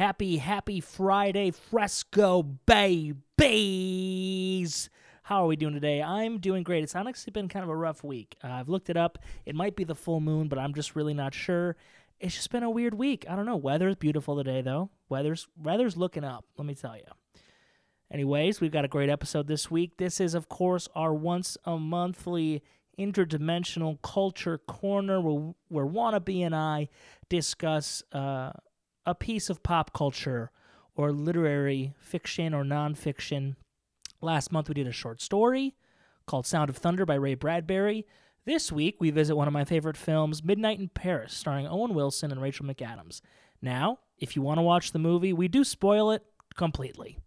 Happy, happy Friday, Fresco babies. How are we doing today? I'm doing great. It's honestly been kind of a rough week. Uh, I've looked it up. It might be the full moon, but I'm just really not sure. It's just been a weird week. I don't know. Weather's beautiful today, though. Weather's weather's looking up. Let me tell you. Anyways, we've got a great episode this week. This is, of course, our once a monthly interdimensional culture corner where, where Wannabe and I discuss uh, a piece of pop culture or literary fiction or nonfiction. Last month we did a short story called Sound of Thunder by Ray Bradbury. This week we visit one of my favorite films, Midnight in Paris, starring Owen Wilson and Rachel McAdams. Now, if you want to watch the movie, we do spoil it completely.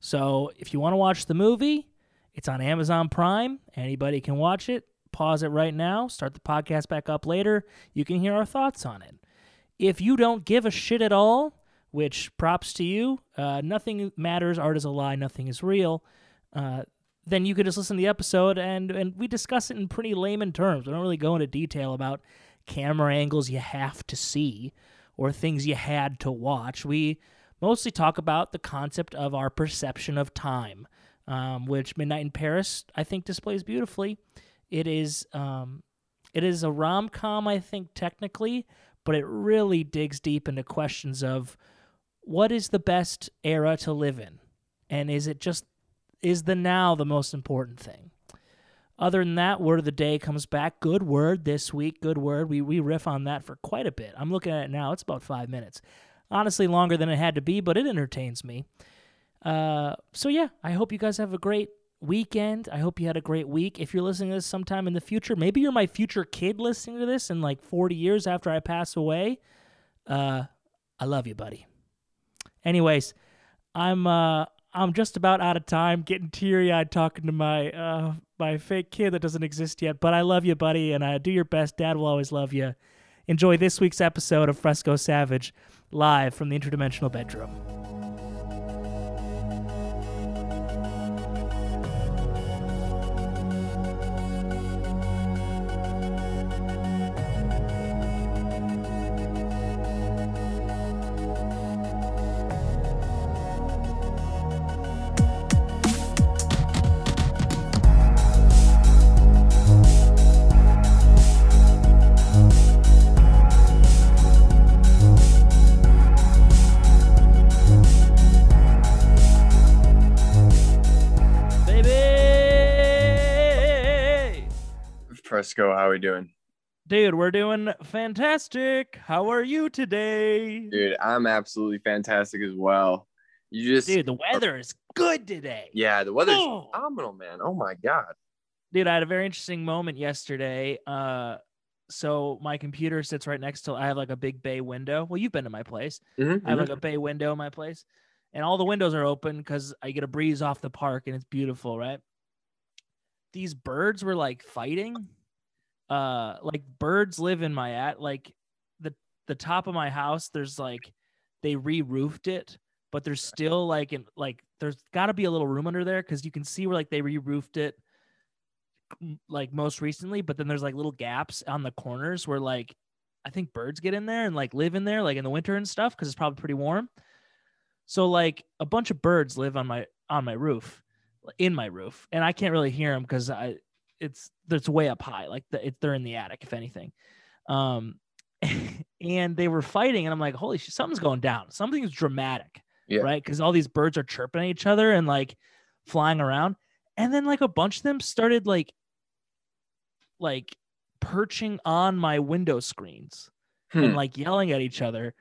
So if you want to watch the movie, it's on Amazon Prime. Anybody can watch it. Pause it right now. Start the podcast back up later. You can hear our thoughts on it. If you don't give a shit at all, which props to you, uh, nothing matters. Art is a lie. Nothing is real. Uh, then you could just listen to the episode and and we discuss it in pretty layman terms. We don't really go into detail about camera angles you have to see or things you had to watch. We mostly talk about the concept of our perception of time, um, which Midnight in Paris I think displays beautifully. It is um, it is a rom com I think technically, but it really digs deep into questions of what is the best era to live in, and is it just is the now the most important thing? Other than that, word of the day comes back. Good word this week. Good word. We we riff on that for quite a bit. I'm looking at it now. It's about five minutes honestly longer than it had to be, but it entertains me. Uh, so yeah, I hope you guys have a great weekend. I hope you had a great week. If you're listening to this sometime in the future, maybe you're my future kid listening to this in like 40 years after I pass away. Uh, I love you, buddy. Anyways, I'm uh I'm just about out of time, getting teary eyed talking to my uh my fake kid that doesn't exist yet. But I love you, buddy, and I do your best. Dad will always love you. Enjoy this week's episode of Fresco Savage live from the interdimensional bedroom. How are we doing? Dude, we're doing fantastic. How are you today? Dude, I'm absolutely fantastic as well. You just Dude, the weather is good today. Yeah, the weather's Oh. phenomenal, man. Oh my god. Dude, I had a very interesting moment yesterday. Uh so my computer sits right next to I have like a big bay window. Well, you've been to my place. Mhm, I have mhm. like a bay window in my place. And all the windows are open because I get a breeze off the park and it's beautiful, right? These birds were like fighting. Uh like birds live in my at like the the top of my house, there's like they re-roofed it, but there's still like in like there's gotta be a little room under there because you can see where like they re-roofed it like most recently, but then there's like little gaps on the corners where like I think birds get in there and like live in there like in the winter and stuff because it's probably pretty warm. So like a bunch of birds live on my on my roof, in my roof, and I can't really hear them because I it's it's way up high. Like the, it, they're in the attic, if anything. Um, and they were fighting, and I'm like, holy shit, something's going down. Something's dramatic, Yeah. right? Because all these birds are chirping at each other and like flying around, and then like a bunch of them started like like perching on my window screens Hmm. and like yelling at each other.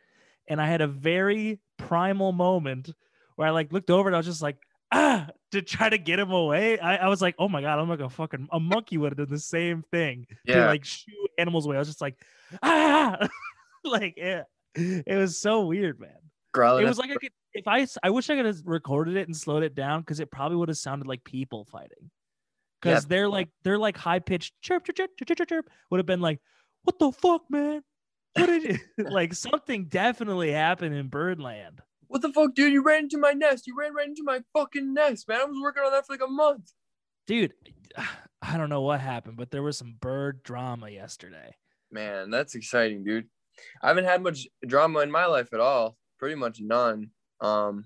And I had a very primal moment where I like looked over and I was just like, ah, to try to get him away. I, I was like, oh my God, I'm like a fucking, a monkey would have done the same thing to Yeah. like shoo animals away. I was just like, ah, like, yeah, it was so weird, man. Growling It was like if I could, if I, I wish I could have recorded it and slowed it down because it probably would have sounded like people fighting. Because they're like, they're like high pitched chirp, chirp, chirp, chirp, chirp, chirp, would have been like, what the fuck, man? What did you like? Something definitely happened in Birdland. What the fuck, dude? You ran into my nest. You ran right into my fucking nest, man. I was working on that for like a month. Dude, I don't know what happened, but there was some bird drama yesterday. Man, that's exciting, dude. I haven't had much drama in my life at all. pretty much none. Um,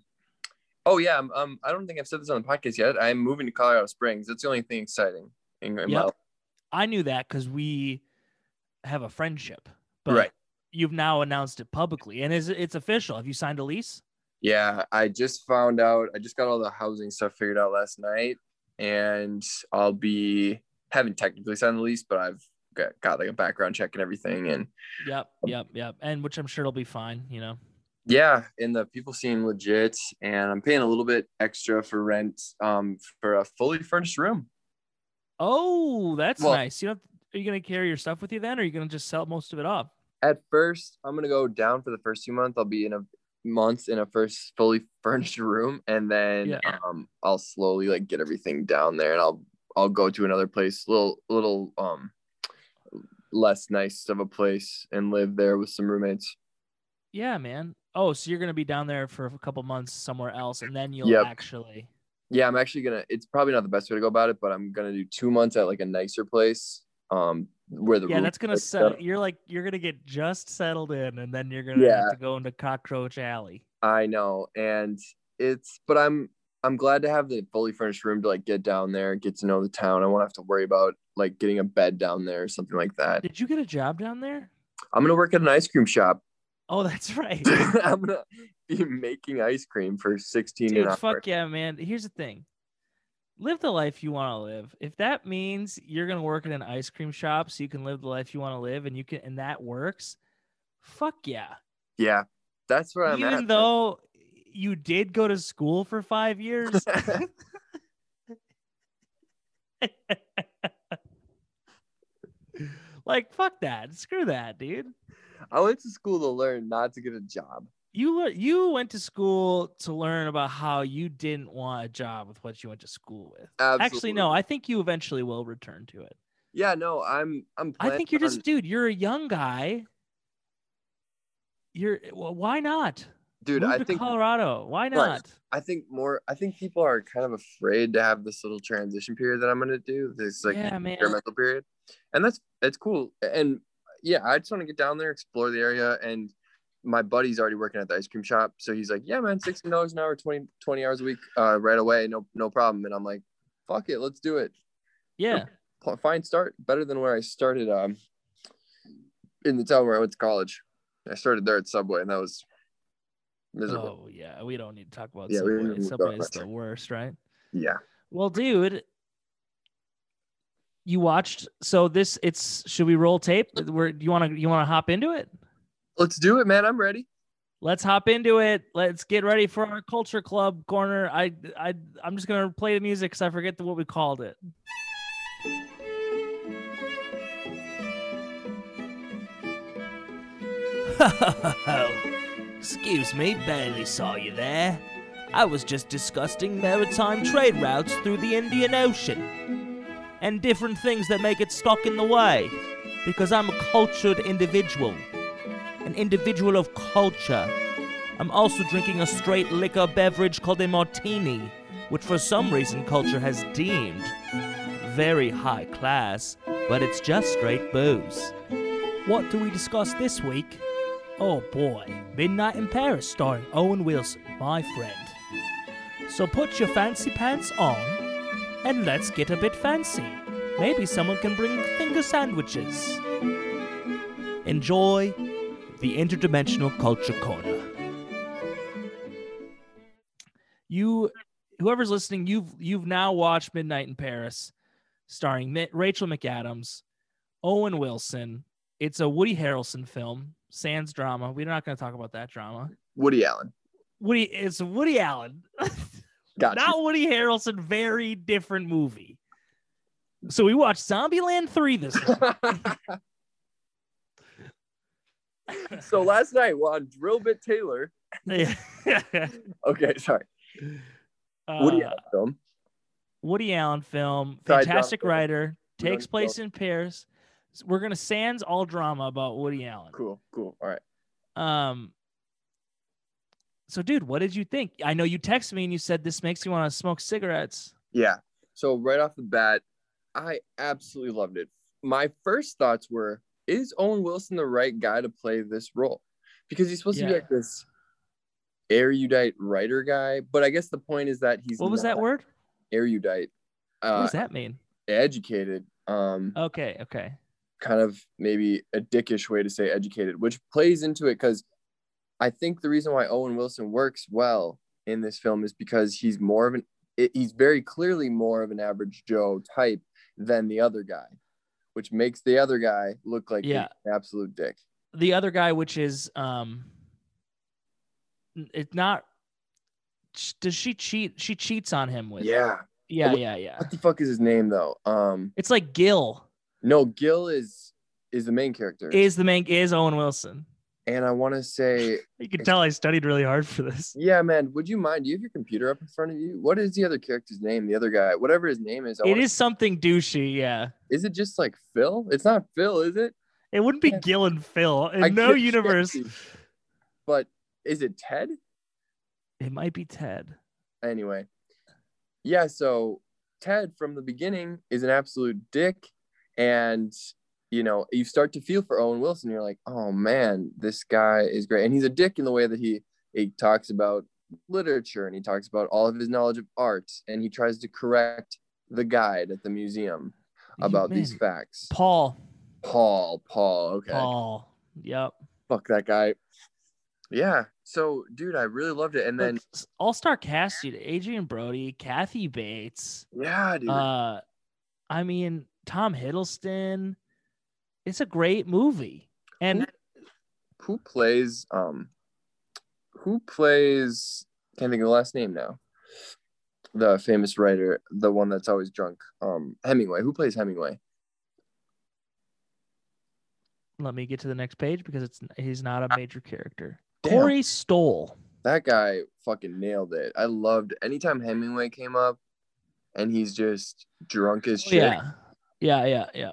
oh yeah, I'm, um, I don't think I've said this on the podcast yet. I'm moving to Colorado Springs. That's the only thing exciting. In, in my Yep. life. I knew that because we have a friendship. But Right. you've now announced it publicly, and is it's official? Have you signed a lease? Yeah, I just found out. I just got all the housing stuff figured out last night, and I'll be haven't technically signed the lease, but I've got, got like a background check and everything. And Yep, yep, yep. And which I'm sure it'll be fine. You know. yeah, and the people seem legit, and I'm paying a little bit extra for rent, um, for a fully furnished room. Oh, that's Well- nice. You know, are you gonna carry your stuff with you then, or are you gonna just sell most of it off? At first, I'm gonna go down for the first two months. I'll be in a month in a first fully furnished room, and then Yeah. um, I'll slowly like get everything down there, and I'll I'll go to another place, little little um less nice of a place, and live there with some roommates. Yeah, man. Oh, so you're gonna be down there for a couple months somewhere else, and then you'll Yep. actually. Yeah, I'm actually gonna. It's probably not the best way to go about it, but I'm gonna do two months at like a nicer place, um, where the Yeah, that's gonna set. You're like you're gonna get just settled in, and then you're gonna Yeah. have to go into Cockroach Alley. I know, and it's but I'm I'm glad to have the fully furnished room to like get down there, get to know the town. I won't have to worry about like getting a bed down there or something like that. Did you get a job down there? I'm gonna work at an ice cream shop. Oh, that's right. I'm gonna be making ice cream for 16 an Dude, hour. fuck yeah, man. Here's the thing. Live the life you want to live. If that means you're gonna work in an ice cream shop so you can live the life you want to live and you can and that works, fuck yeah. Yeah, that's where I'm Even at. though you did go to school for five years. like fuck that. Screw that, dude. I went to school to learn, not to get a job. You you went to school to learn about how you didn't want a job with what you went to school with. Absolutely. Actually, no. I think you eventually will return to it. Yeah, no, I'm. I'm. I think you're just, dude. You're a young guy. You're well. Why not, dude. Move I think. Colorado? Why not? I think more. I think people are kind of afraid to have this little transition period that I'm gonna do. This like yeah, experimental period, and that's it's cool. And yeah, I just want to get down there, explore the area, and my buddy's already working at the ice cream shop, so he's like, "Yeah, man, sixteen dollars an hour, 20, 20 hours a week, uh, right away, no no problem." And I'm like, "Fuck it, let's do it." Yeah, Fine start, better than where I started. Um, in the town where I went to college, I started there at Subway, and that was miserable. Oh yeah, we don't need to talk about Yeah, Subway. Subway is the worst, right? Yeah. Well, dude, you watched. So this, it's. Should we roll tape? Where you want to? You want to hop into it? Let's do it, man. I'm ready. Let's hop into it. Let's get ready for our culture club corner. I, I, I'm just gonna play the music because I forget the, what we called it. Excuse me, barely saw you there. I was just discussing maritime trade routes through the Indian Ocean and different things that make it stuck in the way. Because I'm a cultured individual, an individual of culture. I'm also drinking a straight liquor beverage called a martini, which for some reason culture has deemed very high class, but it's just straight booze. What do we discuss this week? Oh boy, Midnight in Paris starring Owen Wilson, my friend. So put your fancy pants on and let's get a bit fancy. Maybe someone can bring finger sandwiches. Enjoy the interdimensional culture corner. You, whoever's listening, you've you've now watched Midnight in Paris, starring Mi- Rachel McAdams, Owen Wilson. It's a Woody Harrelson film, sans drama. We're not going to talk about that drama. Woody Allen. Woody, it's Woody Allen, Got you. not Woody Harrelson. Very different movie. So we watched Zombieland three this week. so last night on Drillbit Taylor. Yeah. Okay, sorry. Woody Uh, Allen film. Woody Allen film, fantastic drama. writer, takes place in Paris. We're gonna sans all drama about Woody Allen. Cool, cool. All right. Um. So, dude, what did you think? I know you texted me and you said this makes you want to smoke cigarettes. Yeah. So right off the bat, I absolutely loved it. My first thoughts were, is Owen Wilson the right guy to play this role? Because he's supposed to be like this erudite writer guy. But I guess the point is that he's What was that word? Erudite, What uh, does that mean? educated. Um, Okay, okay. kind of maybe a dickish way to say educated, which plays into it because I think the reason why Owen Wilson works well in this film is because he's more of an it, he's very clearly more of an average Joe type than the other guy, which makes the other guy look like Yeah. an absolute dick. The other guy, which is um, it's not. Does she cheat? She cheats on him with. Yeah. yeah, What- yeah, yeah. What the fuck is his name though? Um, It's like Gil no, Gil is is the main character, is the main is Owen Wilson. And I want to say, You can tell I studied really hard for this. yeah, man. Would you mind? Do you have your computer up in front of you? What is the other character's name? The other guy, whatever his name is. I It wanna- something douchey, yeah. Is it just like Phil? It's not Phil, is it? It wouldn't be Yeah. Gil and Phil in I no universe. But is it Ted? It might be Ted. Anyway, yeah. So Ted from the beginning is an absolute dick, and you know you start to feel for Owen Wilson. You're like, oh man, this guy is great, and he's a dick in the way that he he talks about literature and he talks about all of his knowledge of art, and he tries to correct the guide at the museum about these facts. Paul. Paul, Paul, okay. Paul. Yep. fuck that guy. Yeah. So, dude, I really loved it. And then, All star cast, dude. Adrien Brody, Kathy Bates. yeah, dude. Uh, I mean, Tom Hiddleston. It's a great movie. And who plays? Um, who plays? Can't think of the last name now. The famous writer, the one that's always drunk. Um, Hemingway. Who plays Hemingway? let me get to the next page because it's he's not a major character. Damn. Corey Stoll. That guy fucking nailed it. I loved anytime Hemingway came up, and he's just drunk as shit Oh, Yeah. Yeah, yeah, yeah.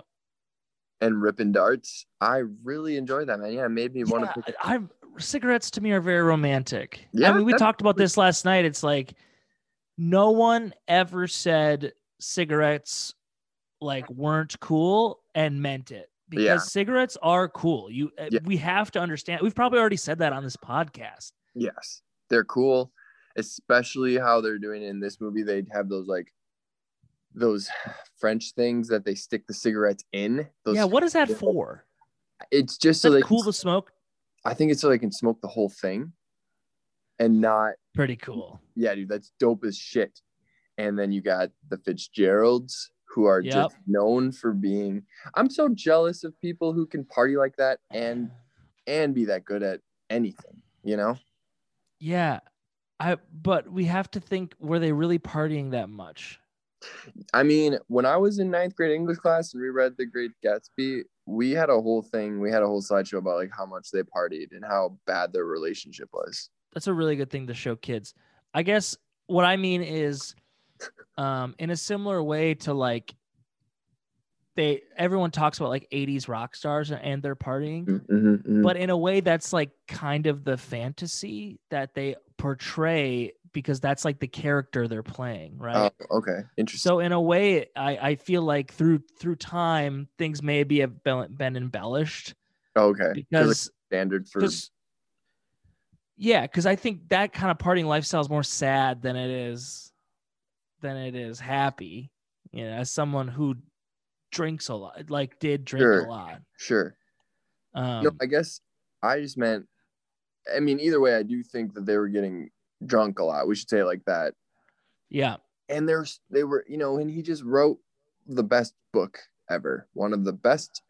And ripping darts. I really enjoy that, man. Yeah, it made me want yeah, to pick. I, I'm cigarettes to me are very romantic. Yeah, I mean, we talked about this last night. It's like no one ever said cigarettes like weren't cool and meant it because Yeah. cigarettes are cool. You uh, Yeah. we have to understand. We've probably already said that on this podcast. Yes, they're cool, especially how they're doing it in this movie. They have those like those French things that they stick the cigarettes in. Those, yeah, what is that for? It's just so they cool can, to smoke? I think it's so they can smoke the whole thing, and not. Pretty cool. Yeah, dude, that's dope as shit. And then you got the Fitzgeralds, who are Yep. just known for being. I'm so jealous of people who can party like that and and be that good at anything. You know. Yeah. I but we have to think were they really partying that much? I mean, when I was in ninth grade English class and we read The Great Gatsby, we had a whole thing, we had a whole slideshow about like how much they partied and how bad their relationship was. That's a really good thing to show kids. I guess what I mean is um in a similar way to like they everyone talks about like 80s rock stars and their partying, Mhm, mhm. but in a way that's like kind of the fantasy that they portray because that's like the character they're playing, right? Oh, okay, interesting. So in a way, I, I feel like through through time things maybe have been, been embellished okay, 'Cause, like, because standard for because yeah, because I think that kind of partying lifestyle is more sad than it is than it is happy. You know, as someone who drinks a lot, like did drink Sure. a lot. sure. Um, no, I guess I just meant. I mean, either way, I do think that they were getting drunk a lot. We should say it like that. yeah, And there's they were, you know, and he just wrote the best book ever, one of the best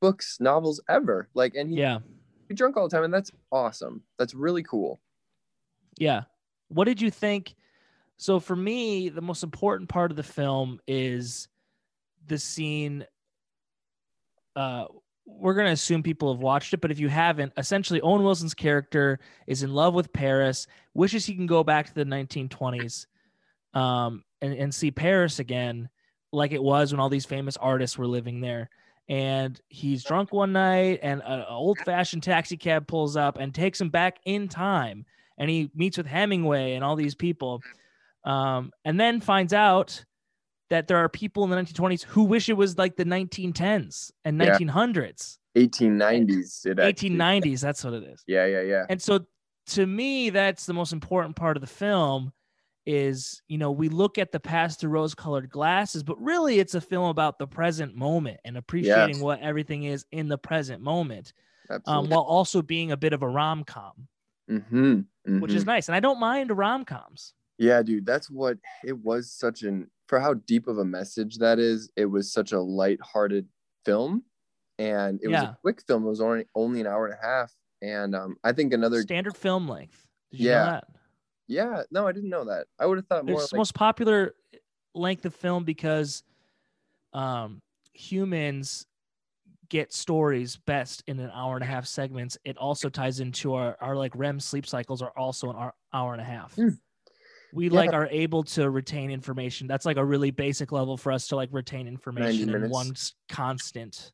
books novels ever. Like, and he yeah, be drunk all the time, and that's awesome. That's really cool. yeah. What did you think? So for me, the most important part of the film is the scene. Uh, we're gonna assume people have watched it, but if you haven't, essentially Owen Wilson's character is in love with Paris, wishes he can go back to the 1920s, um, and, and see Paris again, like it was when all these famous artists were living there. And he's drunk one night, and an old-fashioned taxi cab pulls up and takes him back in time, and he meets with Hemingway and all these people, um, and then finds out that there are people in the 1920s who wish it was like the 1910s and Yeah. 1900s, 1890s. It actually- 1890s. That's what it is. Yeah, yeah, yeah. And so to me, that's the most important part of the film. Is you know we look at the past through rose-colored glasses, but really it's a film about the present moment and appreciating Yes. what everything is in the present moment, um, while also being a bit of a rom-com, hmm which is nice. And I don't mind rom-coms. Yeah, dude, that's what it was such an for how deep of a message that is. It was such a light-hearted film, and it was a quick film. It was only only an hour and a half, and um, I think another. Standard film length. Did you Yeah. know that? Yeah, no, I didn't know that. I would have thought more. It's the most popular length of film because um, humans get stories best in an hour and a half segments. It also ties into our, our like REM sleep cycles are also an hour, hour and a half. Hmm. We Yeah. like are able to retain information. That's like a really basic level for us to like retain information in one constant,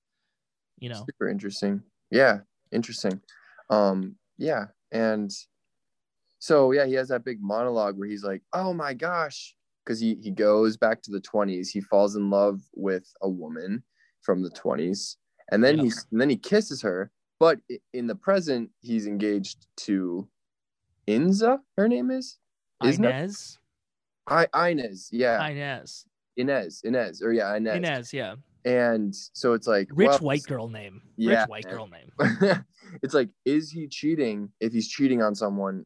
you know. super interesting. Yeah, interesting. Um, yeah, and so yeah, he has that big monologue where he's like, "Oh my gosh," because he he goes back to the twenties. He falls in love with a woman from the twenties, and then Yeah. he's and then he kisses her. But in the present, he's engaged to Inza. Her name is Isn't it? Inez. I Inez. Yeah, Inez. Inez. Inez. Or yeah, Inez. Inez, yeah. And so it's like Rich well, white girl name. Yeah, Rich white man. girl name. it's like, is he cheating if he's cheating on someone?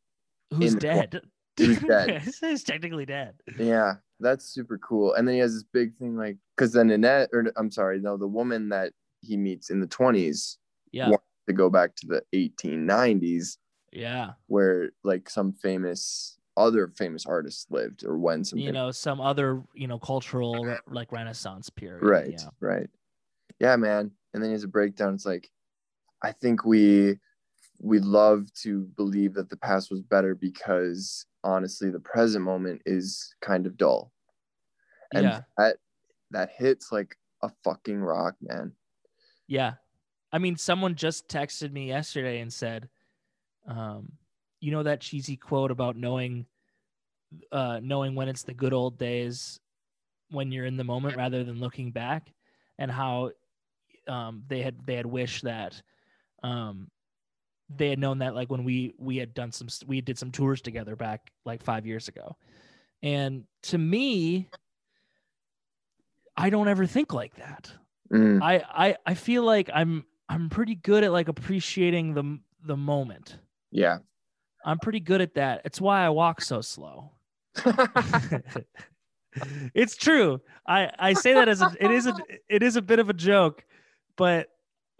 Who's the dead? Who's dead. He's technically dead. Yeah, that's super cool. And then he has this big thing like, because then Annette, or I'm sorry, no, the woman that he meets in the 20s Yeah. To go back to the 1890s, Yeah. where like some famous other famous artists lived, or when some you know some other you know cultural like renaissance period right, yeah right, yeah, man. And then he has a breakdown. It's like, I think we we love to believe that the past was better because honestly, the present moment is kind of dull. And yeah that that hits like a fucking rock, man. yeah i mean someone just texted me yesterday and said um you know that cheesy quote about knowing uh knowing when it's the good old days when you're in the moment rather than looking back and how um they had they had wished that um they had known that like when we we had done some we did some tours together back like 5 years ago and to me I don't ever think like that. Mm, I I I feel like I'm I'm pretty good at like appreciating the the moment. yeah. I'm pretty good at that. It's why I walk so slow. it's true. I I say that as a it is a it is a bit of a joke, but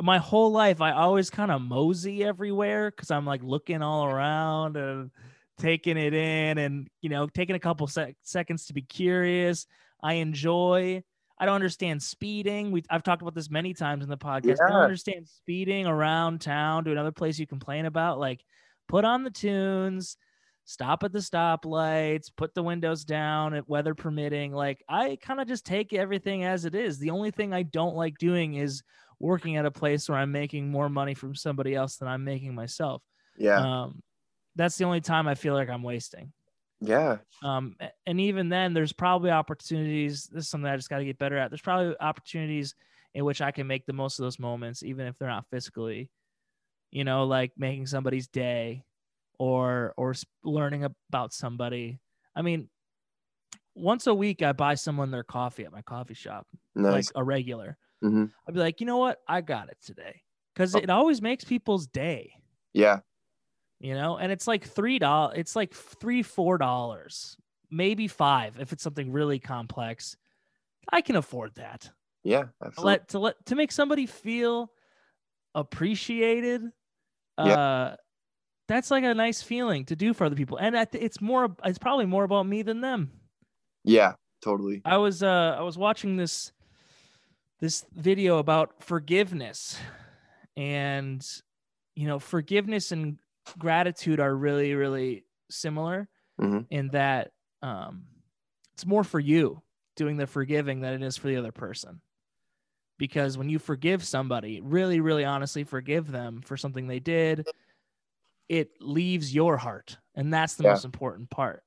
my whole life I always kind of mosey everywhere because I'm like looking all around and taking it in and you know taking a couple sec- seconds to be curious. I enjoy. I don't understand speeding. We I've talked about this many times in the podcast. I don't understand speeding around town to another place you complain about. Like, put on the tunes, stop at the stoplights, put the windows down, at weather permitting. Like, I kind of just take everything as it is. The only thing I don't like doing is working at a place where I'm making more money from somebody else than I'm making myself. yeah. Um, that's the only time I feel like I'm wasting. yeah. Um, and even then, there's probably opportunities. This is something I just got to get better at. There's probably opportunities in which I can make the most of those moments, even if they're not physically, you know, like making somebody's day or or learning about somebody. I mean, once a week, I buy someone their coffee at my coffee shop, Nice. like a regular. hmm I'd be like, you know what, I got it today, because Oh. it always makes people's day Yeah. you know and it's like three dollars it's like three four dollars maybe five if it's something really complex i can afford that Yeah. to Absolutely. let to let to make somebody feel appreciated Yeah. uh that's like a nice feeling to do for other people and th- it's more it's probably more about me than them yeah. Totally. i was uh i was watching this this video about forgiveness and you know forgiveness and gratitude are really really similar Mhm. in that um it's more for you doing the forgiving than it is for the other person because when you forgive somebody really really honestly forgive them for something they did it leaves your heart and that's the Yeah. most important part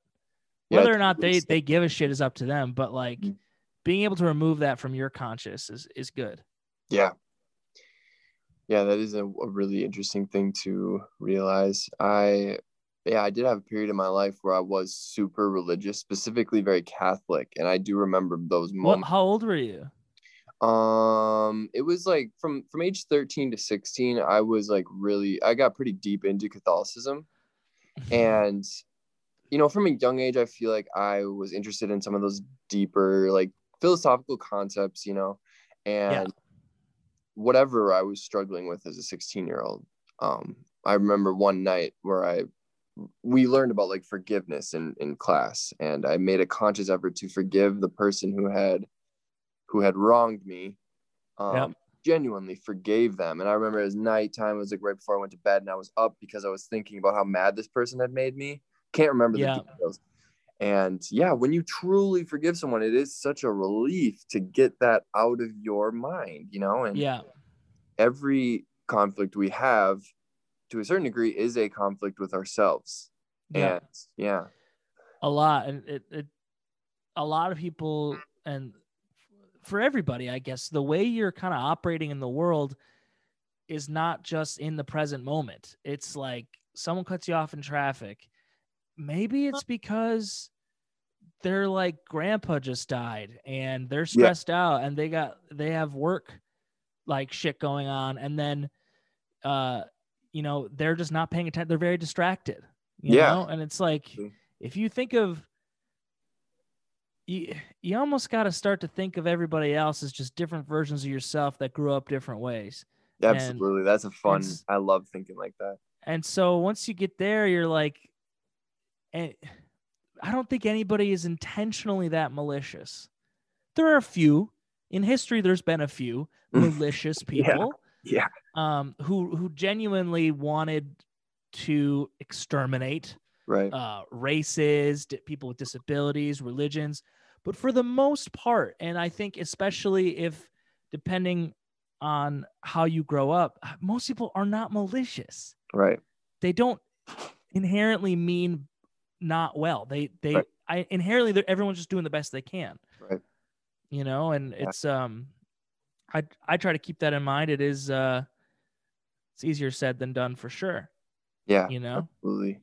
Yeah, whether or not they they give a shit is up to them but like Mhm. being able to remove that from your conscious is is good Yeah. Yeah, that is a, a really interesting thing to realize. I yeah, I did have a period in my life where I was super religious, specifically very Catholic, and I do remember those What, moments. how old were you? Um, it was like from from age 13 to 16, I was like really I got pretty deep into Catholicism. And you know, from a young age, I feel like I was interested in some of those deeper like philosophical concepts, you know, and whatever I was struggling with as a 16 year old. Um, I remember one night where I we learned about like forgiveness in in class and I made a conscious effort to forgive the person who had who had wronged me. Um Yep. genuinely forgave them. And I remember it was nighttime, it was like right before I went to bed, and I was up because I was thinking about how mad this person had made me. Can't remember Yeah. the details. And yeah, when you truly forgive someone, it is such a relief to get that out of your mind, you know? And yeah. every conflict we have to a certain degree is a conflict with ourselves. Yeah. And yeah, a lot and it, it a lot of people and for everybody i guess the way you're kind of operating in the world is not just in the present moment. It's like someone cuts you off in traffic. Maybe it's because they're like grandpa just died and they're stressed out and they got they have work like shit going on and then uh you know they're just not paying attention they're very distracted you Yeah. know? And it's like Mhm. if you think of you, you almost got to start to think of everybody else as just different versions of yourself that grew up different ways And absolutely. That's a fun. I love thinking like that. and so once you get there you're like and i don't think anybody is intentionally that malicious there are a few in history there's been a few malicious people Yeah. um who who genuinely wanted to exterminate Right. uh, races, people with disabilities, religions. But for the most part, and I think especially if depending on how you grow up, uh, most people are not malicious. right. They don't inherently mean not well. They they Right. I inherently everyone's just doing the best they can. Right. You know, and Yeah. it's um I I try to keep that in mind. It is uh it's easier said than done for sure. Yeah. You know? Absolutely.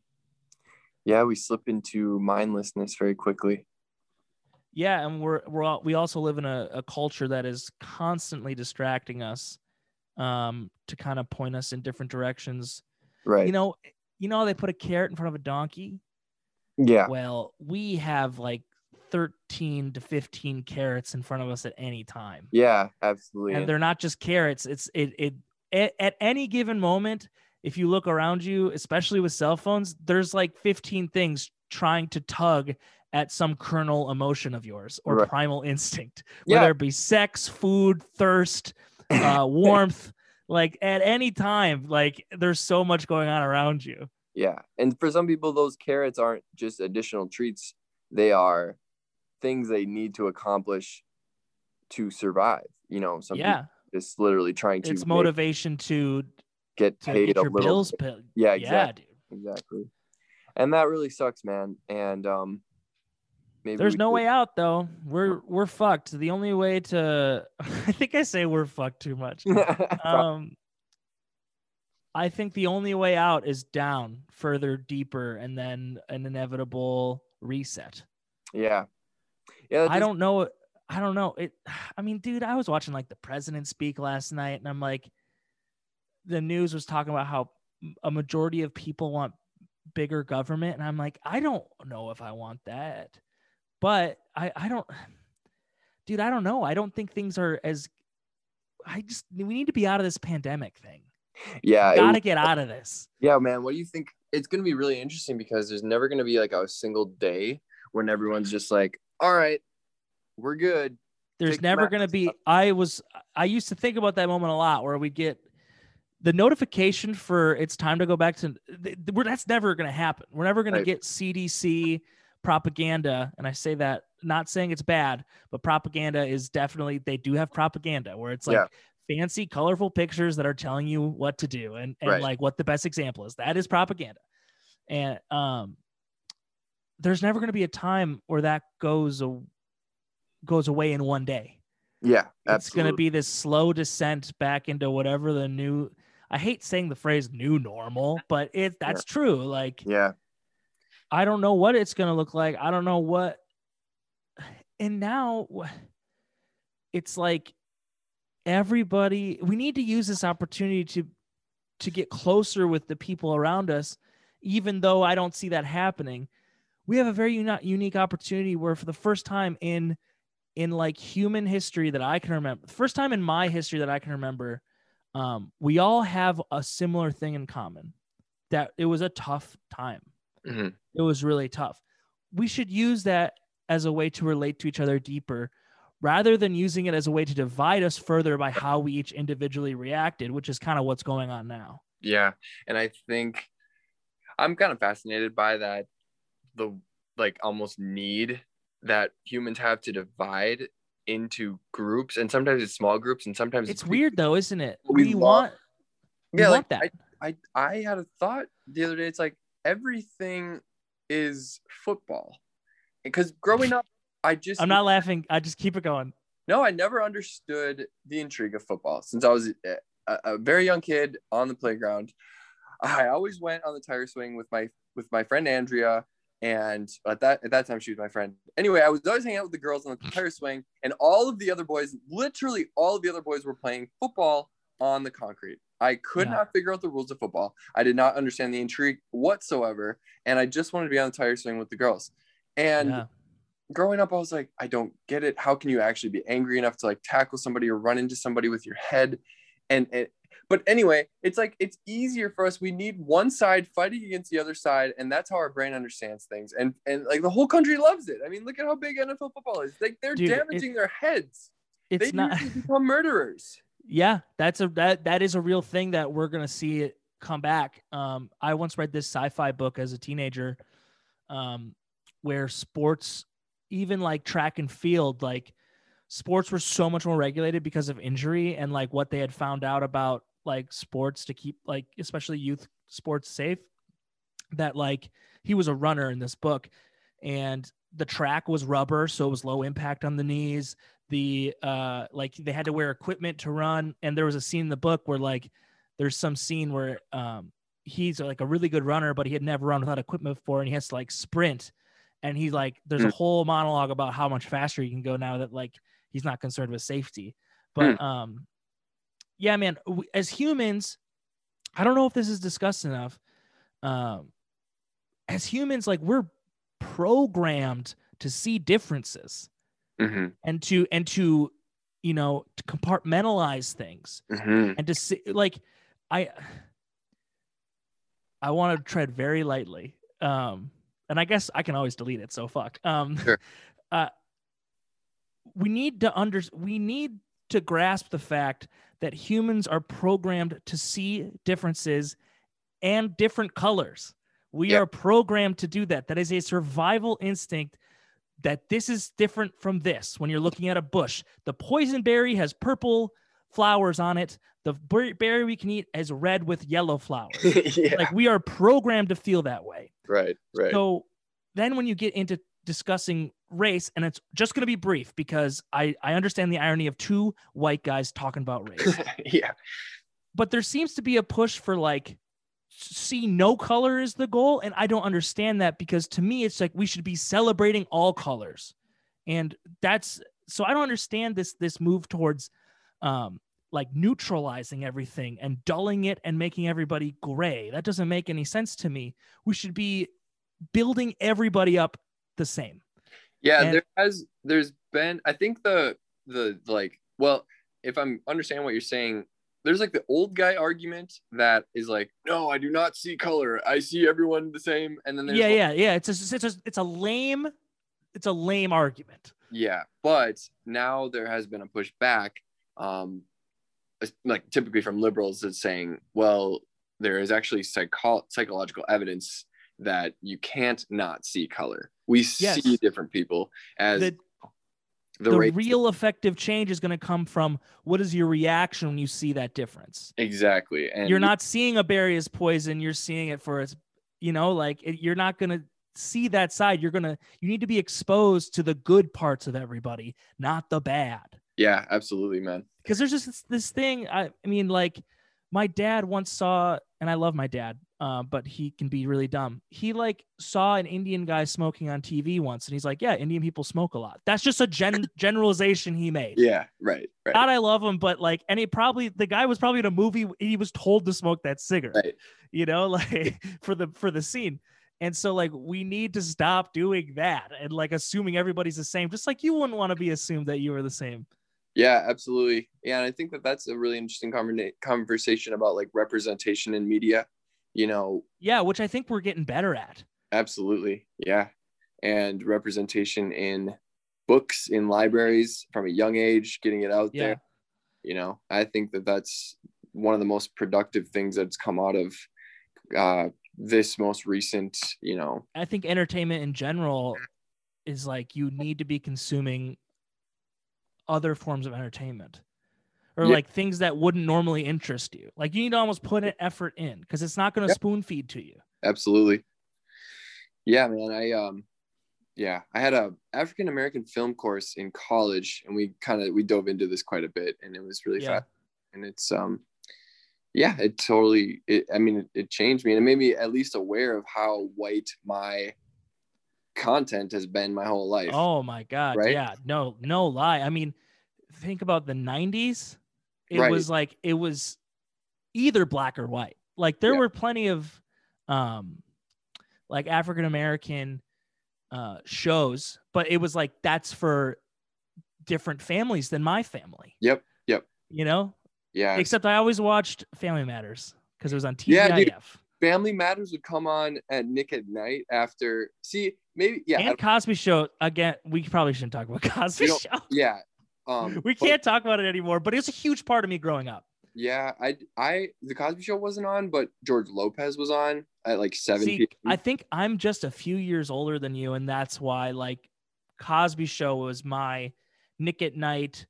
Yeah, we slip into mindlessness very quickly. Yeah, and we're we're all, we also live in a, a culture that is constantly distracting us, um, to kind of point us in different directions. Right. You know, you know how they put a carrot in front of a donkey. yeah. Well, we have like thirteen to fifteen carrots in front of us at any time, Yeah. Absolutely. and they're not just carrots. It's it it at, at any given moment. If you look around you, especially with cell phones, there's like 15 things trying to tug at some kernel emotion of yours or Right. primal instinct, Yeah. whether it be sex, food, thirst, uh, warmth. like at any time, like there's so much going on around you. Yeah. And for some people, those carrots aren't just additional treats, they are things they need to accomplish to survive. You know, some yeah, just literally trying to it's make- motivation to get to paid get a your little. bills bit. Yeah, Yeah, exactly. dude. Exactly. And that really sucks, man. And um maybe There's no could- way out though. We're we're fucked. The only way to I think I say we're fucked too much. Um I think the only way out is down, further, deeper, and then an inevitable reset. yeah. Yeah. I just- don't know. I don't know. It. I mean, dude, I was watching like the president speak last night, and I'm like, the news was talking about how a majority of people want bigger government, and I'm like, I don't know if I want that, but I, I don't, dude, I don't know. I don't think things are as. I just we need to be out of this pandemic thing. Yeah. it Got to was- get out of this. Yeah, man. What do you think? It's going to be really interesting because there's never going to be like a single day when everyone's just like, all right, we're good. There's Take never going to be. I was. I used to think about that moment a lot, where we get the notification for it's time to go back to. th- th- that's never going to happen. We're never going Right. to get CDC propaganda, and I say that not saying it's bad, but propaganda is definitely they do have propaganda where it's like. Yeah. Fancy, colorful pictures that are telling you what to do and, and Right. like what the best example is. That is propaganda. And um, there's never going to be a time where that goes a, goes away in one day Yeah, it's going to be this slow descent back into whatever the new i hate saying the phrase new normal but it that's true like Yeah, I don't know what it's going to look like. I don't know what. And now it's like everybody, we need to use this opportunity to to get closer with the people around us, even though I don't see that happening. We have a very uni- unique opportunity where, for the first time in in like human history that I can remember, the first time in my history that I can remember, um, we all have a similar thing in common. That it was a tough time. Mhm. It was really tough. We should use that as a way to relate to each other deeper rather than using it as a way to divide us further by how we each individually reacted, which is kind of what's going on now. Yeah. And I think I'm kind of fascinated by that the like almost need that humans have to divide into groups and sometimes it's small groups and sometimes It's weird though, isn't it? We We, want we yeah want like that. I, I i had a thought the other day it's like everything is football because growing up i just I'm not laughing. I just keep it going. no i never understood the intrigue of football since i was a, a, a very young kid on the playground i always went on the tire swing with my with my friend andrea and at that at that time she was my friend anyway i was always hanging out with the girls on the tire swing and all of the other boys literally all of the other boys were playing football on the concrete i could Yeah. not figure out the rules of football i did not understand the intrigue whatsoever and i just wanted to be on the tire swing with the girls and yeah. growing up, I was like, I don't get it. How can you actually be angry enough to like tackle somebody or run into somebody with your head? And it, but anyway, it's like it's easier for us. We need one side fighting against the other side, and that's how our brain understands things. And and like the whole country loves it. I mean, look at how big NFL football is. Like they're Dude, damaging their heads. It's they not become murderers. Yeah, that's a that that is a real thing that we're gonna see it come back. Um, I once read this sci-fi book as a teenager, um, where sports, even like track and field, like sports were so much more regulated because of injury and like what they had found out about like sports to keep like especially youth sports safe. That like he was a runner in this book, and the track was rubber, so it was low impact on the knees the uh like they had to wear equipment to run and there was a scene in the book where like there's some scene where um he's like a really good runner but he had never run without equipment before and he has to like sprint and he's like there's a Mm. whole monologue about how much faster he can go now that like he's not concerned with safety. But um yeah man w- as humans i don't know if this is discussed enough um as humans like we're programmed to see differences Mhm, and to and to you know to compartmentalize things mhm. and to see like i i want to tread very lightly um and i guess i can always delete it so fuck um Sure. uh we need to under we need to grasp the fact that humans are programmed to see differences and different colors we Yep. are programmed to do that that is a survival instinct that this is different from this when you're looking at a bush. The poison berry has purple flowers on it. The berry we can eat is red with yellow flowers. yeah, Like we are programmed to feel that way. right, right. So then when you get into discussing race, and it's just going to be brief because I, I understand the irony of two white guys talking about race, yeah, but there seems to be a push for like see no color is the goal and i don't understand that because to me it's like we should be celebrating all colors. And that's so i don't understand this this move towards um like neutralizing everything and dulling it and making everybody gray. That doesn't make any sense to me. We should be building everybody up the same. Yeah, And- there has there's been I think the the like well, if I'm understanding what you're saying, there's like the old guy argument that is like, no, I do not see color. I see everyone the same. And then there's yeah like- yeah yeah it's a, it's a it's a lame it's a lame argument yeah. But now there has been a pushback, um, like typically from liberals that's saying, well, there is actually psycho- psychological evidence that you can't not see color. We Yes. see different people as the, the, the real effective change is going to come from what is your reaction when you see that difference. exactly. And you're not seeing a berry as poison. You're seeing it for its, you know, like it, you're not going to see that side. You're going to, you need to be exposed to the good parts of everybody, not the bad. Yeah, absolutely, man. Because there's just this, this thing. I, I mean, like my dad once saw, and I love my dad, uh, but he can be really dumb. He like saw an Indian guy smoking on TV once, and he's like, "Yeah, Indian people smoke a lot." That's just a gen- generalization he made. Yeah, right, right. Not I love him, but like, and he probably the guy was probably in a movie. He was told to smoke that cigarette, Right. you know, like for the for the scene. And so like we need to stop doing that and like assuming everybody's the same. Just like you wouldn't want to be assumed that you were the same. Yeah, absolutely. Yeah, and I think that that's a really interesting conversa- conversation about like representation in media. You know, Yeah, which I think we're getting better at. absolutely. Yeah. And representation in books, in libraries from a young age, getting it out Yeah. there. You know, I think that that's one of the most productive things that's come out of uh, this most recent, you know, I think entertainment in general is like you need to be consuming other forms of entertainment or like things that wouldn't normally interest you. Like you need to almost put an effort in because it's not going to Yep. spoon feed to you. absolutely. Yeah, man. I um yeah, I had a African American film course in college and we kind of we dove into this quite a bit and it was really Yeah. fast. And it's um yeah, it totally it I mean it, it changed me and it made me at least aware of how white my content has been my whole life. Oh my god. Right? Yeah. No, no lie. I mean, think about the 90s. It Right. was like it was either black or white. Like there Yeah. were plenty of um like African American uh shows, but it was like that's for different families than my family. Yep, yep. You know? Yeah. Except I always watched Family Matters because it was on TGIF. Yeah, dude. Family Matters would come on at Nick at Nite after see maybe yeah, and Cosby Show again. We probably shouldn't talk about Cosby Show. yeah. Um We but- can't talk about it anymore, but it was a huge part of me growing up. Yeah, I I the Cosby Show wasn't on, but George Lopez was on at like seven See, I think I'm just a few years older than you, and that's why like Cosby Show was my Nick at Nite.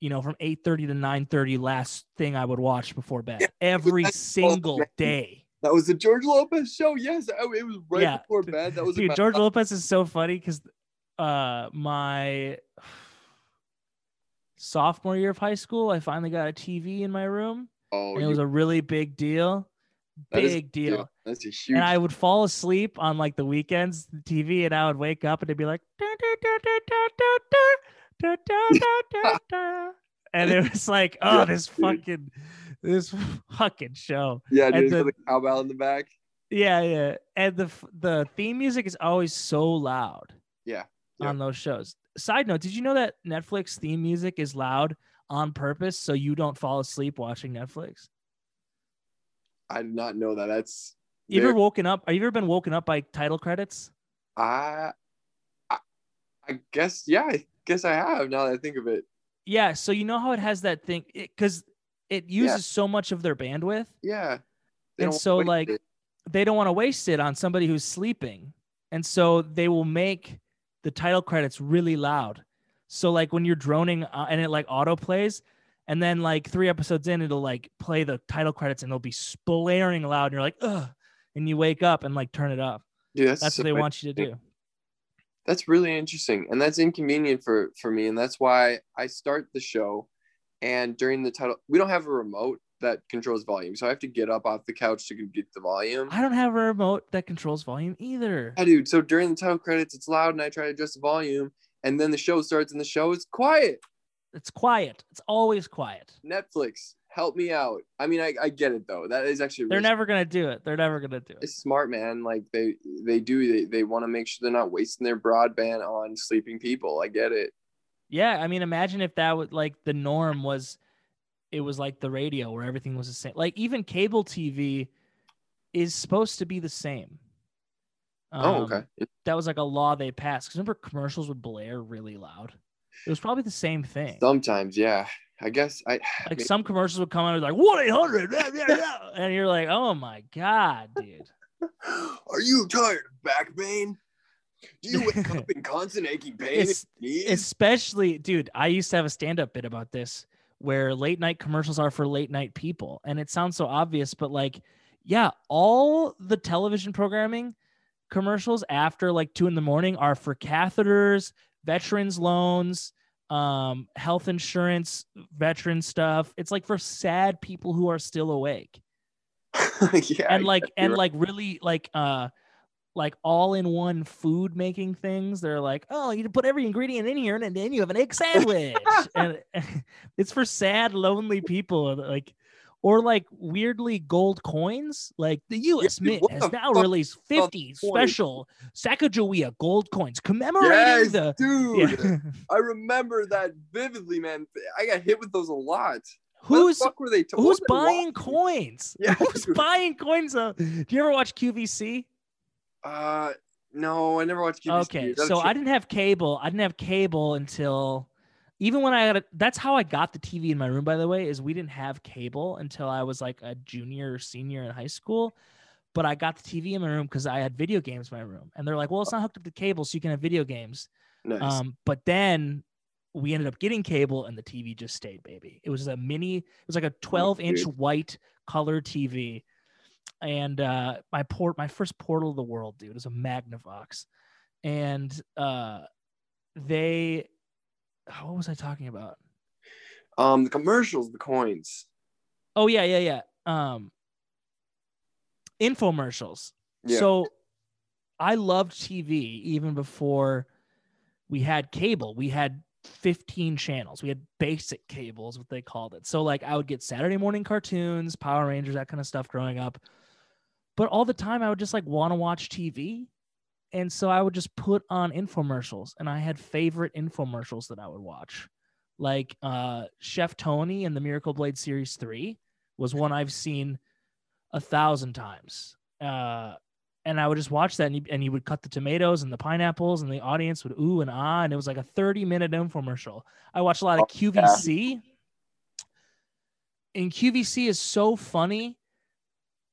You know, from eight thirty to nine thirty, last thing I would watch before bed Yeah, every single day. That was the George Lopez show. Yes, oh, it was right yeah. before bed. That was dude. About- George Lopez is so funny because uh, my sophomore year of high school, I finally got a TV in my room. Oh, and it was a really big deal. Big deal. That's a huge. And I would fall asleep on like the weekends, the TV, and I would wake up and it'd be like, and it was like, oh, this fucking this fucking show. yeah, and dude, the- the, the cowbell in the back. Yeah, yeah. And the the theme music is always so loud. Yeah, yeah. On those shows. Side note: Did you know that Netflix theme music is loud on purpose so you don't fall asleep watching Netflix? I did not know that. That's You ever woken up? Have you ever been woken up by title credits? I, I I guess yeah. I guess I have now that I think of it. Yeah. So you know how it has that thing because it, uses so much of their bandwidth. Yeah. And so, like, it. They don't want to waste it on somebody who's sleeping, and so they will make the title credits really loud. So like when you're droning uh, and it like auto plays, and then like three episodes in, it'll like play the title credits and it'll be blaring loud, and you're like, ugh, and you wake up and like turn it up. Dude, that's That's so what they want you to do. that's really interesting and that's inconvenient for for me and that's why i start the show and during the title we don't have a remote that controls volume. So i have to get up off the couch to get the volume. I don't have a remote that controls volume either. yeah, dude so during the title credits it's loud and i try to adjust the volume. And then the show starts and the show is quiet. It's quiet. It's always quiet. netflix help me out. I mean i, I get it though. That is actually They're really never gonna do it. They're never gonna do it. it's smart man. Like they they do. They, they want to make sure they're not wasting their broadband on sleeping people. I get it Yeah, I mean, imagine if that was like the norm was, it was like the radio where everything was the same. Like even cable TV is supposed to be the same. oh Um, okay That was like a law they passed. 'Cause remember commercials would blare really loud. It was probably the same thing. sometimes yeah i guess i Like some commercials would come out like one eight hundred, and you're like, oh my god, dude. Are you tired of back pain? Do you wake up in constant aching pain? It's- especially dude i used to have a stand-up bit about this where late night commercials are for late night people and it sounds so obvious but like yeah all the television programming commercials after like two in the morning are for catheters veterans loans um, health insurance, veteran stuff. It's like for sad people who are still awake. yeah, and like and you're like really like uh like all in one food making things they're like oh you put every ingredient in here and then you have an egg sandwich and it's for sad lonely people like or like weirdly gold coins like the us mint what has now released 50 special sacagawea gold coins commemorating Yes, the dude. Yeah. I remember that vividly, man. I got hit with those a lot. Who's fuck were they? T- who's were they buying coins Yeah, who's buying coins uh, do you ever watch qvc Uh, no, I never watched. QVC. Okay, so. I didn't have cable. I didn't have cable until even when I got a, that's how I got the TV in my room by the way is we didn't have cable until I was like a junior or senior in high school. But I got the TV in my room because I had video games in my room. And they're like, well, it's not hooked up to cable, so you can have video games. nice. Um, but then we ended up getting cable and the TV just stayed, baby. It was a mini, it was like a 12 inch white color TV. And uh my port my first portal of the world, dude, is a Magnavox. And uh they what was I talking about? um, the commercials, the coins. Oh yeah, yeah, yeah. Um infomercials. Yeah. So I loved TV even before we had cable. We had 15 channels. We had basic cables, what they called it. So like I would get Saturday morning cartoons, Power Rangers, that kind of stuff growing up. But all the time I would just like want to watch TV. And so I would just put on infomercials and I had favorite infomercials that I would watch. Like uh Chef Tony and the Miracle Blade Series 3 was one I've seen a thousand times. Uh and I would just watch that, and he, and he would cut the tomatoes and the pineapples, and the audience would ooh and ah, and it was like a thirty minute infomercial. I watched a lot of Oh. QVC, and QVC is so funny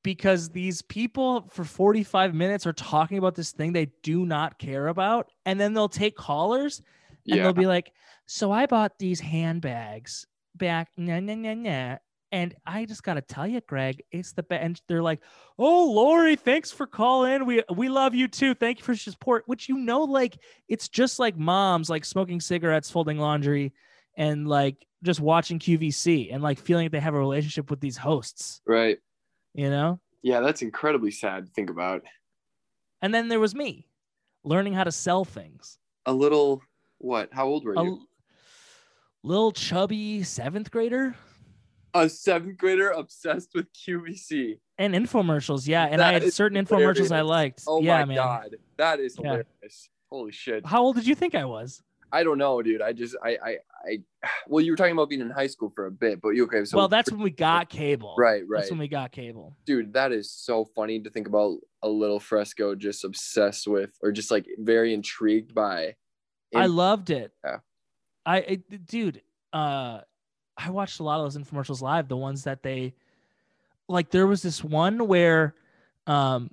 because these people for forty five minutes are talking about this thing they do not care about, and then they'll take callers and yeah. they'll be like, "So I bought these handbags back, nah, nah, nah, nah. And I just gotta tell you, Greg, it's the best. And they're like, "Oh, Lori, thanks for calling. We we love you too. Thank you for your support." Which you know, like it's just like moms like smoking cigarettes, folding laundry, and like just watching QVC and like feeling like they have a relationship with these hosts. right. You know. Yeah, that's incredibly sad to think about. And then there was me, learning how to sell things. A little what? How old were you? little chubby seventh grader. A seventh grader obsessed with QVC. And infomercials, yeah. And I had certain infomercials I liked. Oh yeah, my man. god, that is Yeah. hilarious. Holy shit. How old did you think I was? I don't know, dude. I just I I I. Well, you were talking about being in high school for a bit, but you okay? So well, that's when we got cable. right, right, That's when we got cable. dude. That is so funny to think about. A little fresco just obsessed with, or just like very intrigued by. I loved it. Yeah. I, it, dude, uh, I watched a lot of those infomercials live. The ones that they, like, there was this one where, um,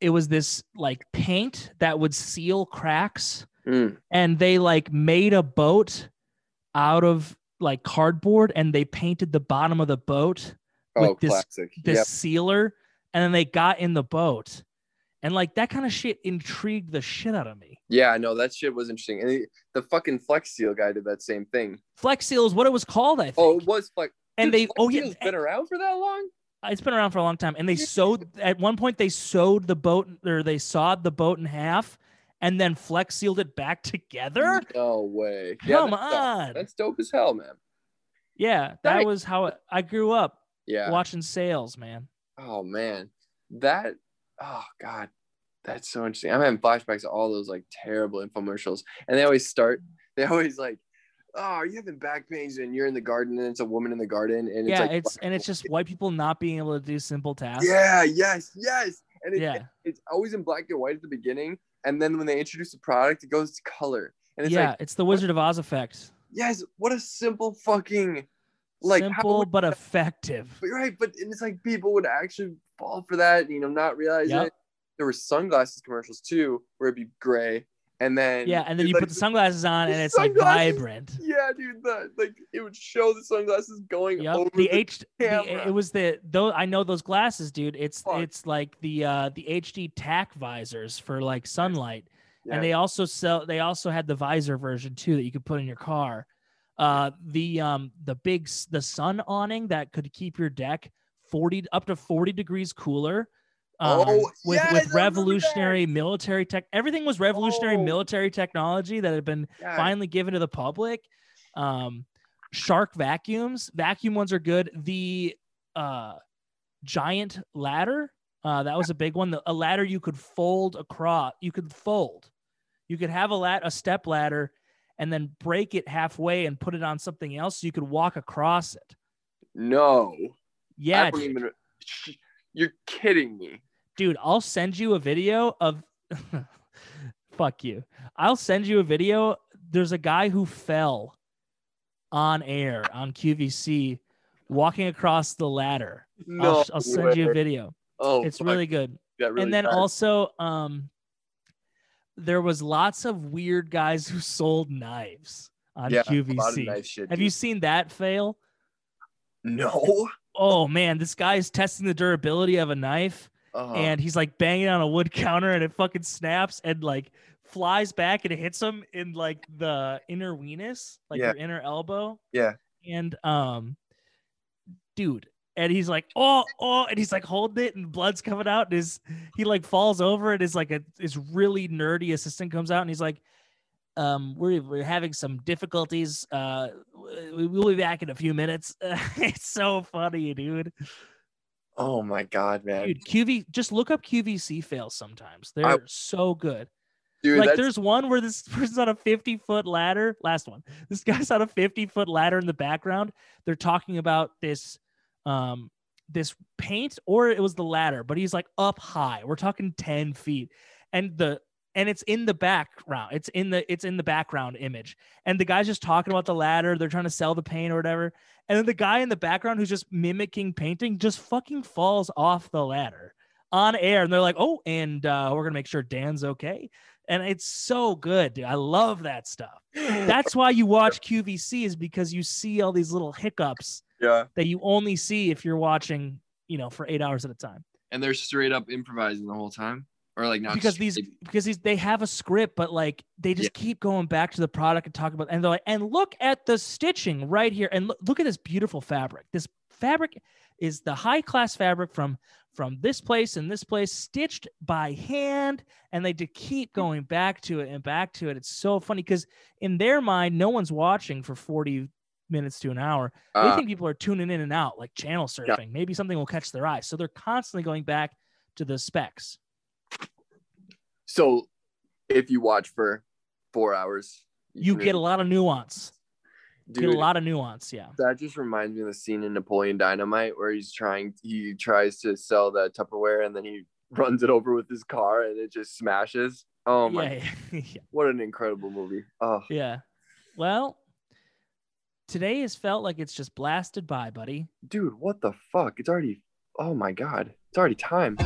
it was this like paint that would seal cracks, Mm, and they like made a boat out of like cardboard, and they painted the bottom of the boat oh, With this- classic. this Yep. sealer, and then they got in the boat, and like that kind of shit intrigued the shit out of me. Yeah, I know that shit was interesting. And the, the fucking Flex Seal guy did that same thing. Flex Seal is what it was called, I oh, think. Oh, it was Flex. and Dude, they, Flex oh yeah, Seal's been around for that long. Uh, it's been around for a long time. And they sewed at one point they sewed the boat or they sawed the boat in half, and then Flex sealed it back together. No way. Come that's dope. on, That's dope as hell, man. yeah, that Nice. was how I grew up Yeah. watching sales, man. Oh man, that. Oh god, that's so interesting. I'm having flashbacks of all those like terrible infomercials, and they always start. They always like, "Oh, are you having back pains?" And you're in the garden, and it's a woman in the garden, and it's yeah, like, it's and it's just white people not being able to do simple tasks. yeah, yes, yes, and it, yeah, it's always in black and white at the beginning, and then when they introduce the product, it goes to color, and it's yeah. like, it's the Wizard of Oz effect. yes, what a simple fucking like Simple would- but effective. Right, but it's like people would actually fall for that, you know, not realize Yep. it. There were sunglasses commercials too, where it'd be gray, and then Yeah, and then you like, put the sunglasses on, and it's like vibrant. Yeah, dude, the like it would show the sunglasses going Yep. over The the, H the, it was the though I know those glasses, dude. It's Fuck. it's like the uh the HD tack visors for like sunlight. Yeah. and they also sell they also had the visor version too that you could put in your car uh the um the big the sun awning that could keep your deck 40 up to 40 degrees cooler um, Oh, with yes, with revolutionary military tech everything was revolutionary Oh. military technology that had been Yeah. finally given to the public. Um shark vacuums vacuum ones are good. The uh giant ladder uh that was a big one. The, a ladder you could fold across you could fold. You could have a lat a step ladder and then break it halfway and put it on something else so you could walk across it No. yeah even. You're kidding me. dude i'll send you a video of fuck you i'll send you a video there's a guy who fell on air on qvc walking across the ladder No. I'll, I'll send you a video Oh, it's fuck, really good really and then also um there was lots of weird guys who sold knives on yeah, a lot of QVC. shit. Have dude. you seen that fail? No. Oh man, this guy is testing the durability of a knife Uh, and he's like banging on a wood counter and it fucking snaps and like flies back and it hits him in like the inner weenus, like Yeah. your inner elbow. yeah. And um dude, and he's like, oh, oh, and he's like holding it, and blood's coming out, and his he like falls over, and his like a his really nerdy assistant comes out, and he's like, um, we're we're having some difficulties. Uh, we, we'll be back in a few minutes. it's so funny, dude. Oh my god, man. Dude, QV, just look up QVC fails sometimes. They're so good. Dude, like that's there's one where this person's on a 50 foot ladder. Last one. This guy's on a 50 foot ladder in the background. They're talking about this um this paint or it was the ladder, but he's like up high. We're talking 10 feet. And the and it's in the background. It's in the it's in the background image. And the guy's just talking about the ladder. They're trying to sell the paint or whatever. And then the guy in the background who's just mimicking painting just fucking falls off the ladder on air. And they're like, oh, and uh, we're gonna make sure Dan's okay and it's so good dude i love that stuff that's why you watch qvc is because you see all these little hiccups yeah. that you only see if you're watching you know for eight hours at a time. And they're straight up improvising the whole time, or like not because straight- these because these they have a script but like they just keep going back to the product and talk about and they're like and look at the stitching right here. And look, look at this beautiful fabric. This fabric is the high class fabric from from this place and this place stitched by hand. And they just keep hmm. going back to it and back to it. It's so funny because in their mind no one's watching for 40 minutes to an hour they Uh, think people are tuning in and out like channel surfing maybe something will catch their eye so they're constantly going back to the specs so if you watch for four hours, you can get a lot of nuance. dude, get a lot of nuance. Yeah. That just reminds me of the scene in Napoleon Dynamite where he's trying, he tries to sell the Tupperware and then he runs it over with his car and it just smashes. Oh my, yeah, yeah. what an incredible movie. Oh, Yeah. Well, today has felt like it's just blasted by, buddy. dude, what the fuck? It's already, oh my God, it's already time.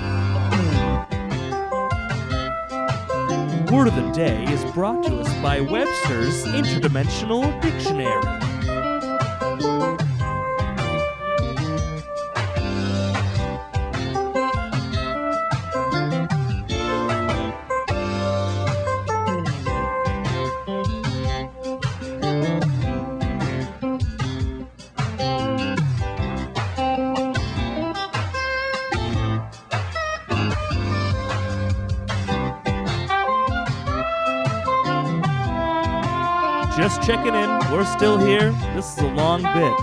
Word of the day is brought to us by Webster's Interdimensional Dictionary. We're still here. This is a long bit.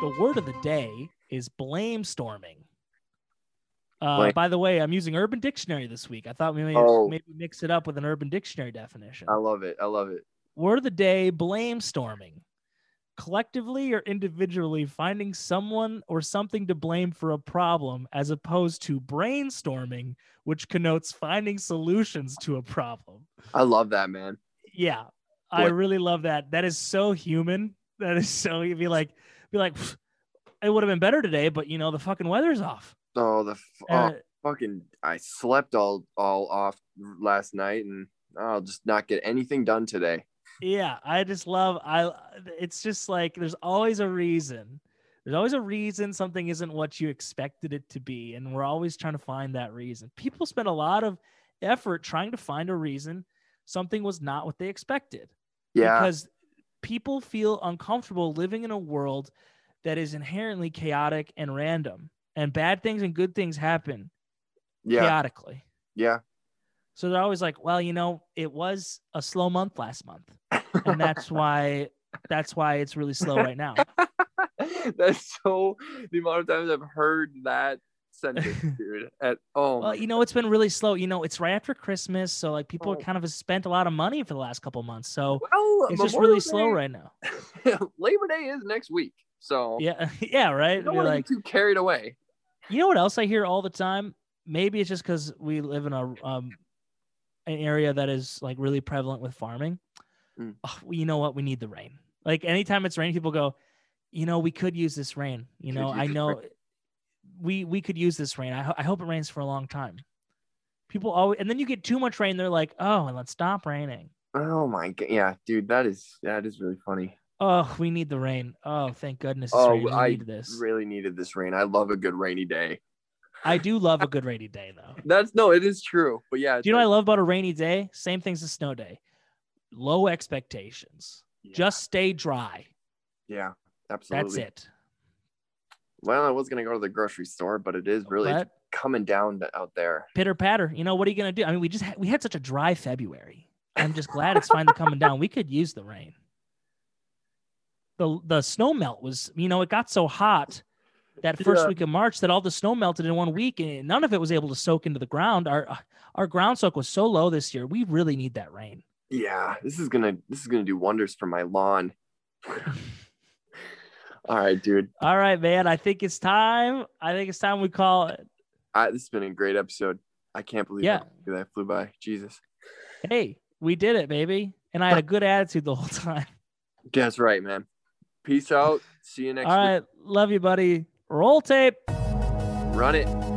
The word of the day is blame storming. Uh, by the way, I'm using Urban Dictionary this week. I thought we may Oh. maybe mix it up with an Urban Dictionary definition. I love it. I love it. Word of the day blame storming. Collectively or individually finding someone or something to blame for a problem as opposed to brainstorming, which connotes finding solutions to a problem. I love that, man. Yeah, I really love that. That is so human. That is so, you'd be like, be like, it would have been better today, but you know, the fucking weather's off. Oh, the f- oh, fucking, I slept all all off last night and I'll just not get anything done today. Yeah, I just love I uh, it's just like there's always a reason. There's always a reason something isn't what you expected it to be and we're always trying to find that reason. People spend a lot of effort trying to find a reason something was not what they expected. Yeah. Because people feel uncomfortable living in a world that is inherently chaotic and random and bad things and good things happen yeah. chaotically. Yeah. So they're always like, well, you know, it was a slow month last month. And that's why that's why it's really slow right now. That's so the amount of times I've heard that sentence, dude. At oh Well, you know, it's been really slow. You know, it's right after Christmas, so like people Oh. kind of have spent a lot of money for the last couple months. So well, it's just Memorial really slow right now. Labor Day is next week, so Yeah, yeah, right. you don't You're like, get too carried away. you know what else I hear all the time? Maybe it's just because we live in a um an area that is like really prevalent with farming. Mm. Oh, well, you know what? We need the rain. Like anytime it's raining, people go, you know, we could use this rain. You know, I know rain. we we could use this rain. I, ho- I hope it rains for a long time. People always, and then you get too much rain. They're like, oh, and let's stop raining. Oh my god, yeah, dude, that is that is really funny. Oh, we need the rain. Oh, thank goodness Oh. We I need this. really needed this rain. I love a good rainy day. I do love a good rainy day, though. That's no, it is true. But yeah, Do you know what I love about a rainy day? Same things as snow day. Low expectations. yeah, Just stay dry. yeah, absolutely. That's it. Well, I was gonna go to the grocery store, but it is really But coming down out there. pitter patter. You know what are you gonna do? I mean, we just had, we had such a dry February. I'm just glad it's finally coming down. We could use the rain. The the snow melt was, you know, it got so hot that first Yeah. week of March that all the snow melted in one week and none of it was able to soak into the ground. Our our ground soak was so low this year. We really need that rain. Yeah, this is gonna this is gonna do wonders for my lawn. All right, dude. All right, man. I think it's time. I think it's time we call it. I, this has been a great episode. I can't believe Yeah. that flew by. Jesus. Hey, we did it, baby. And I had a good attitude the whole time. That's right, man. Peace out. See you next All right. Love you, buddy. Roll tape. Run it.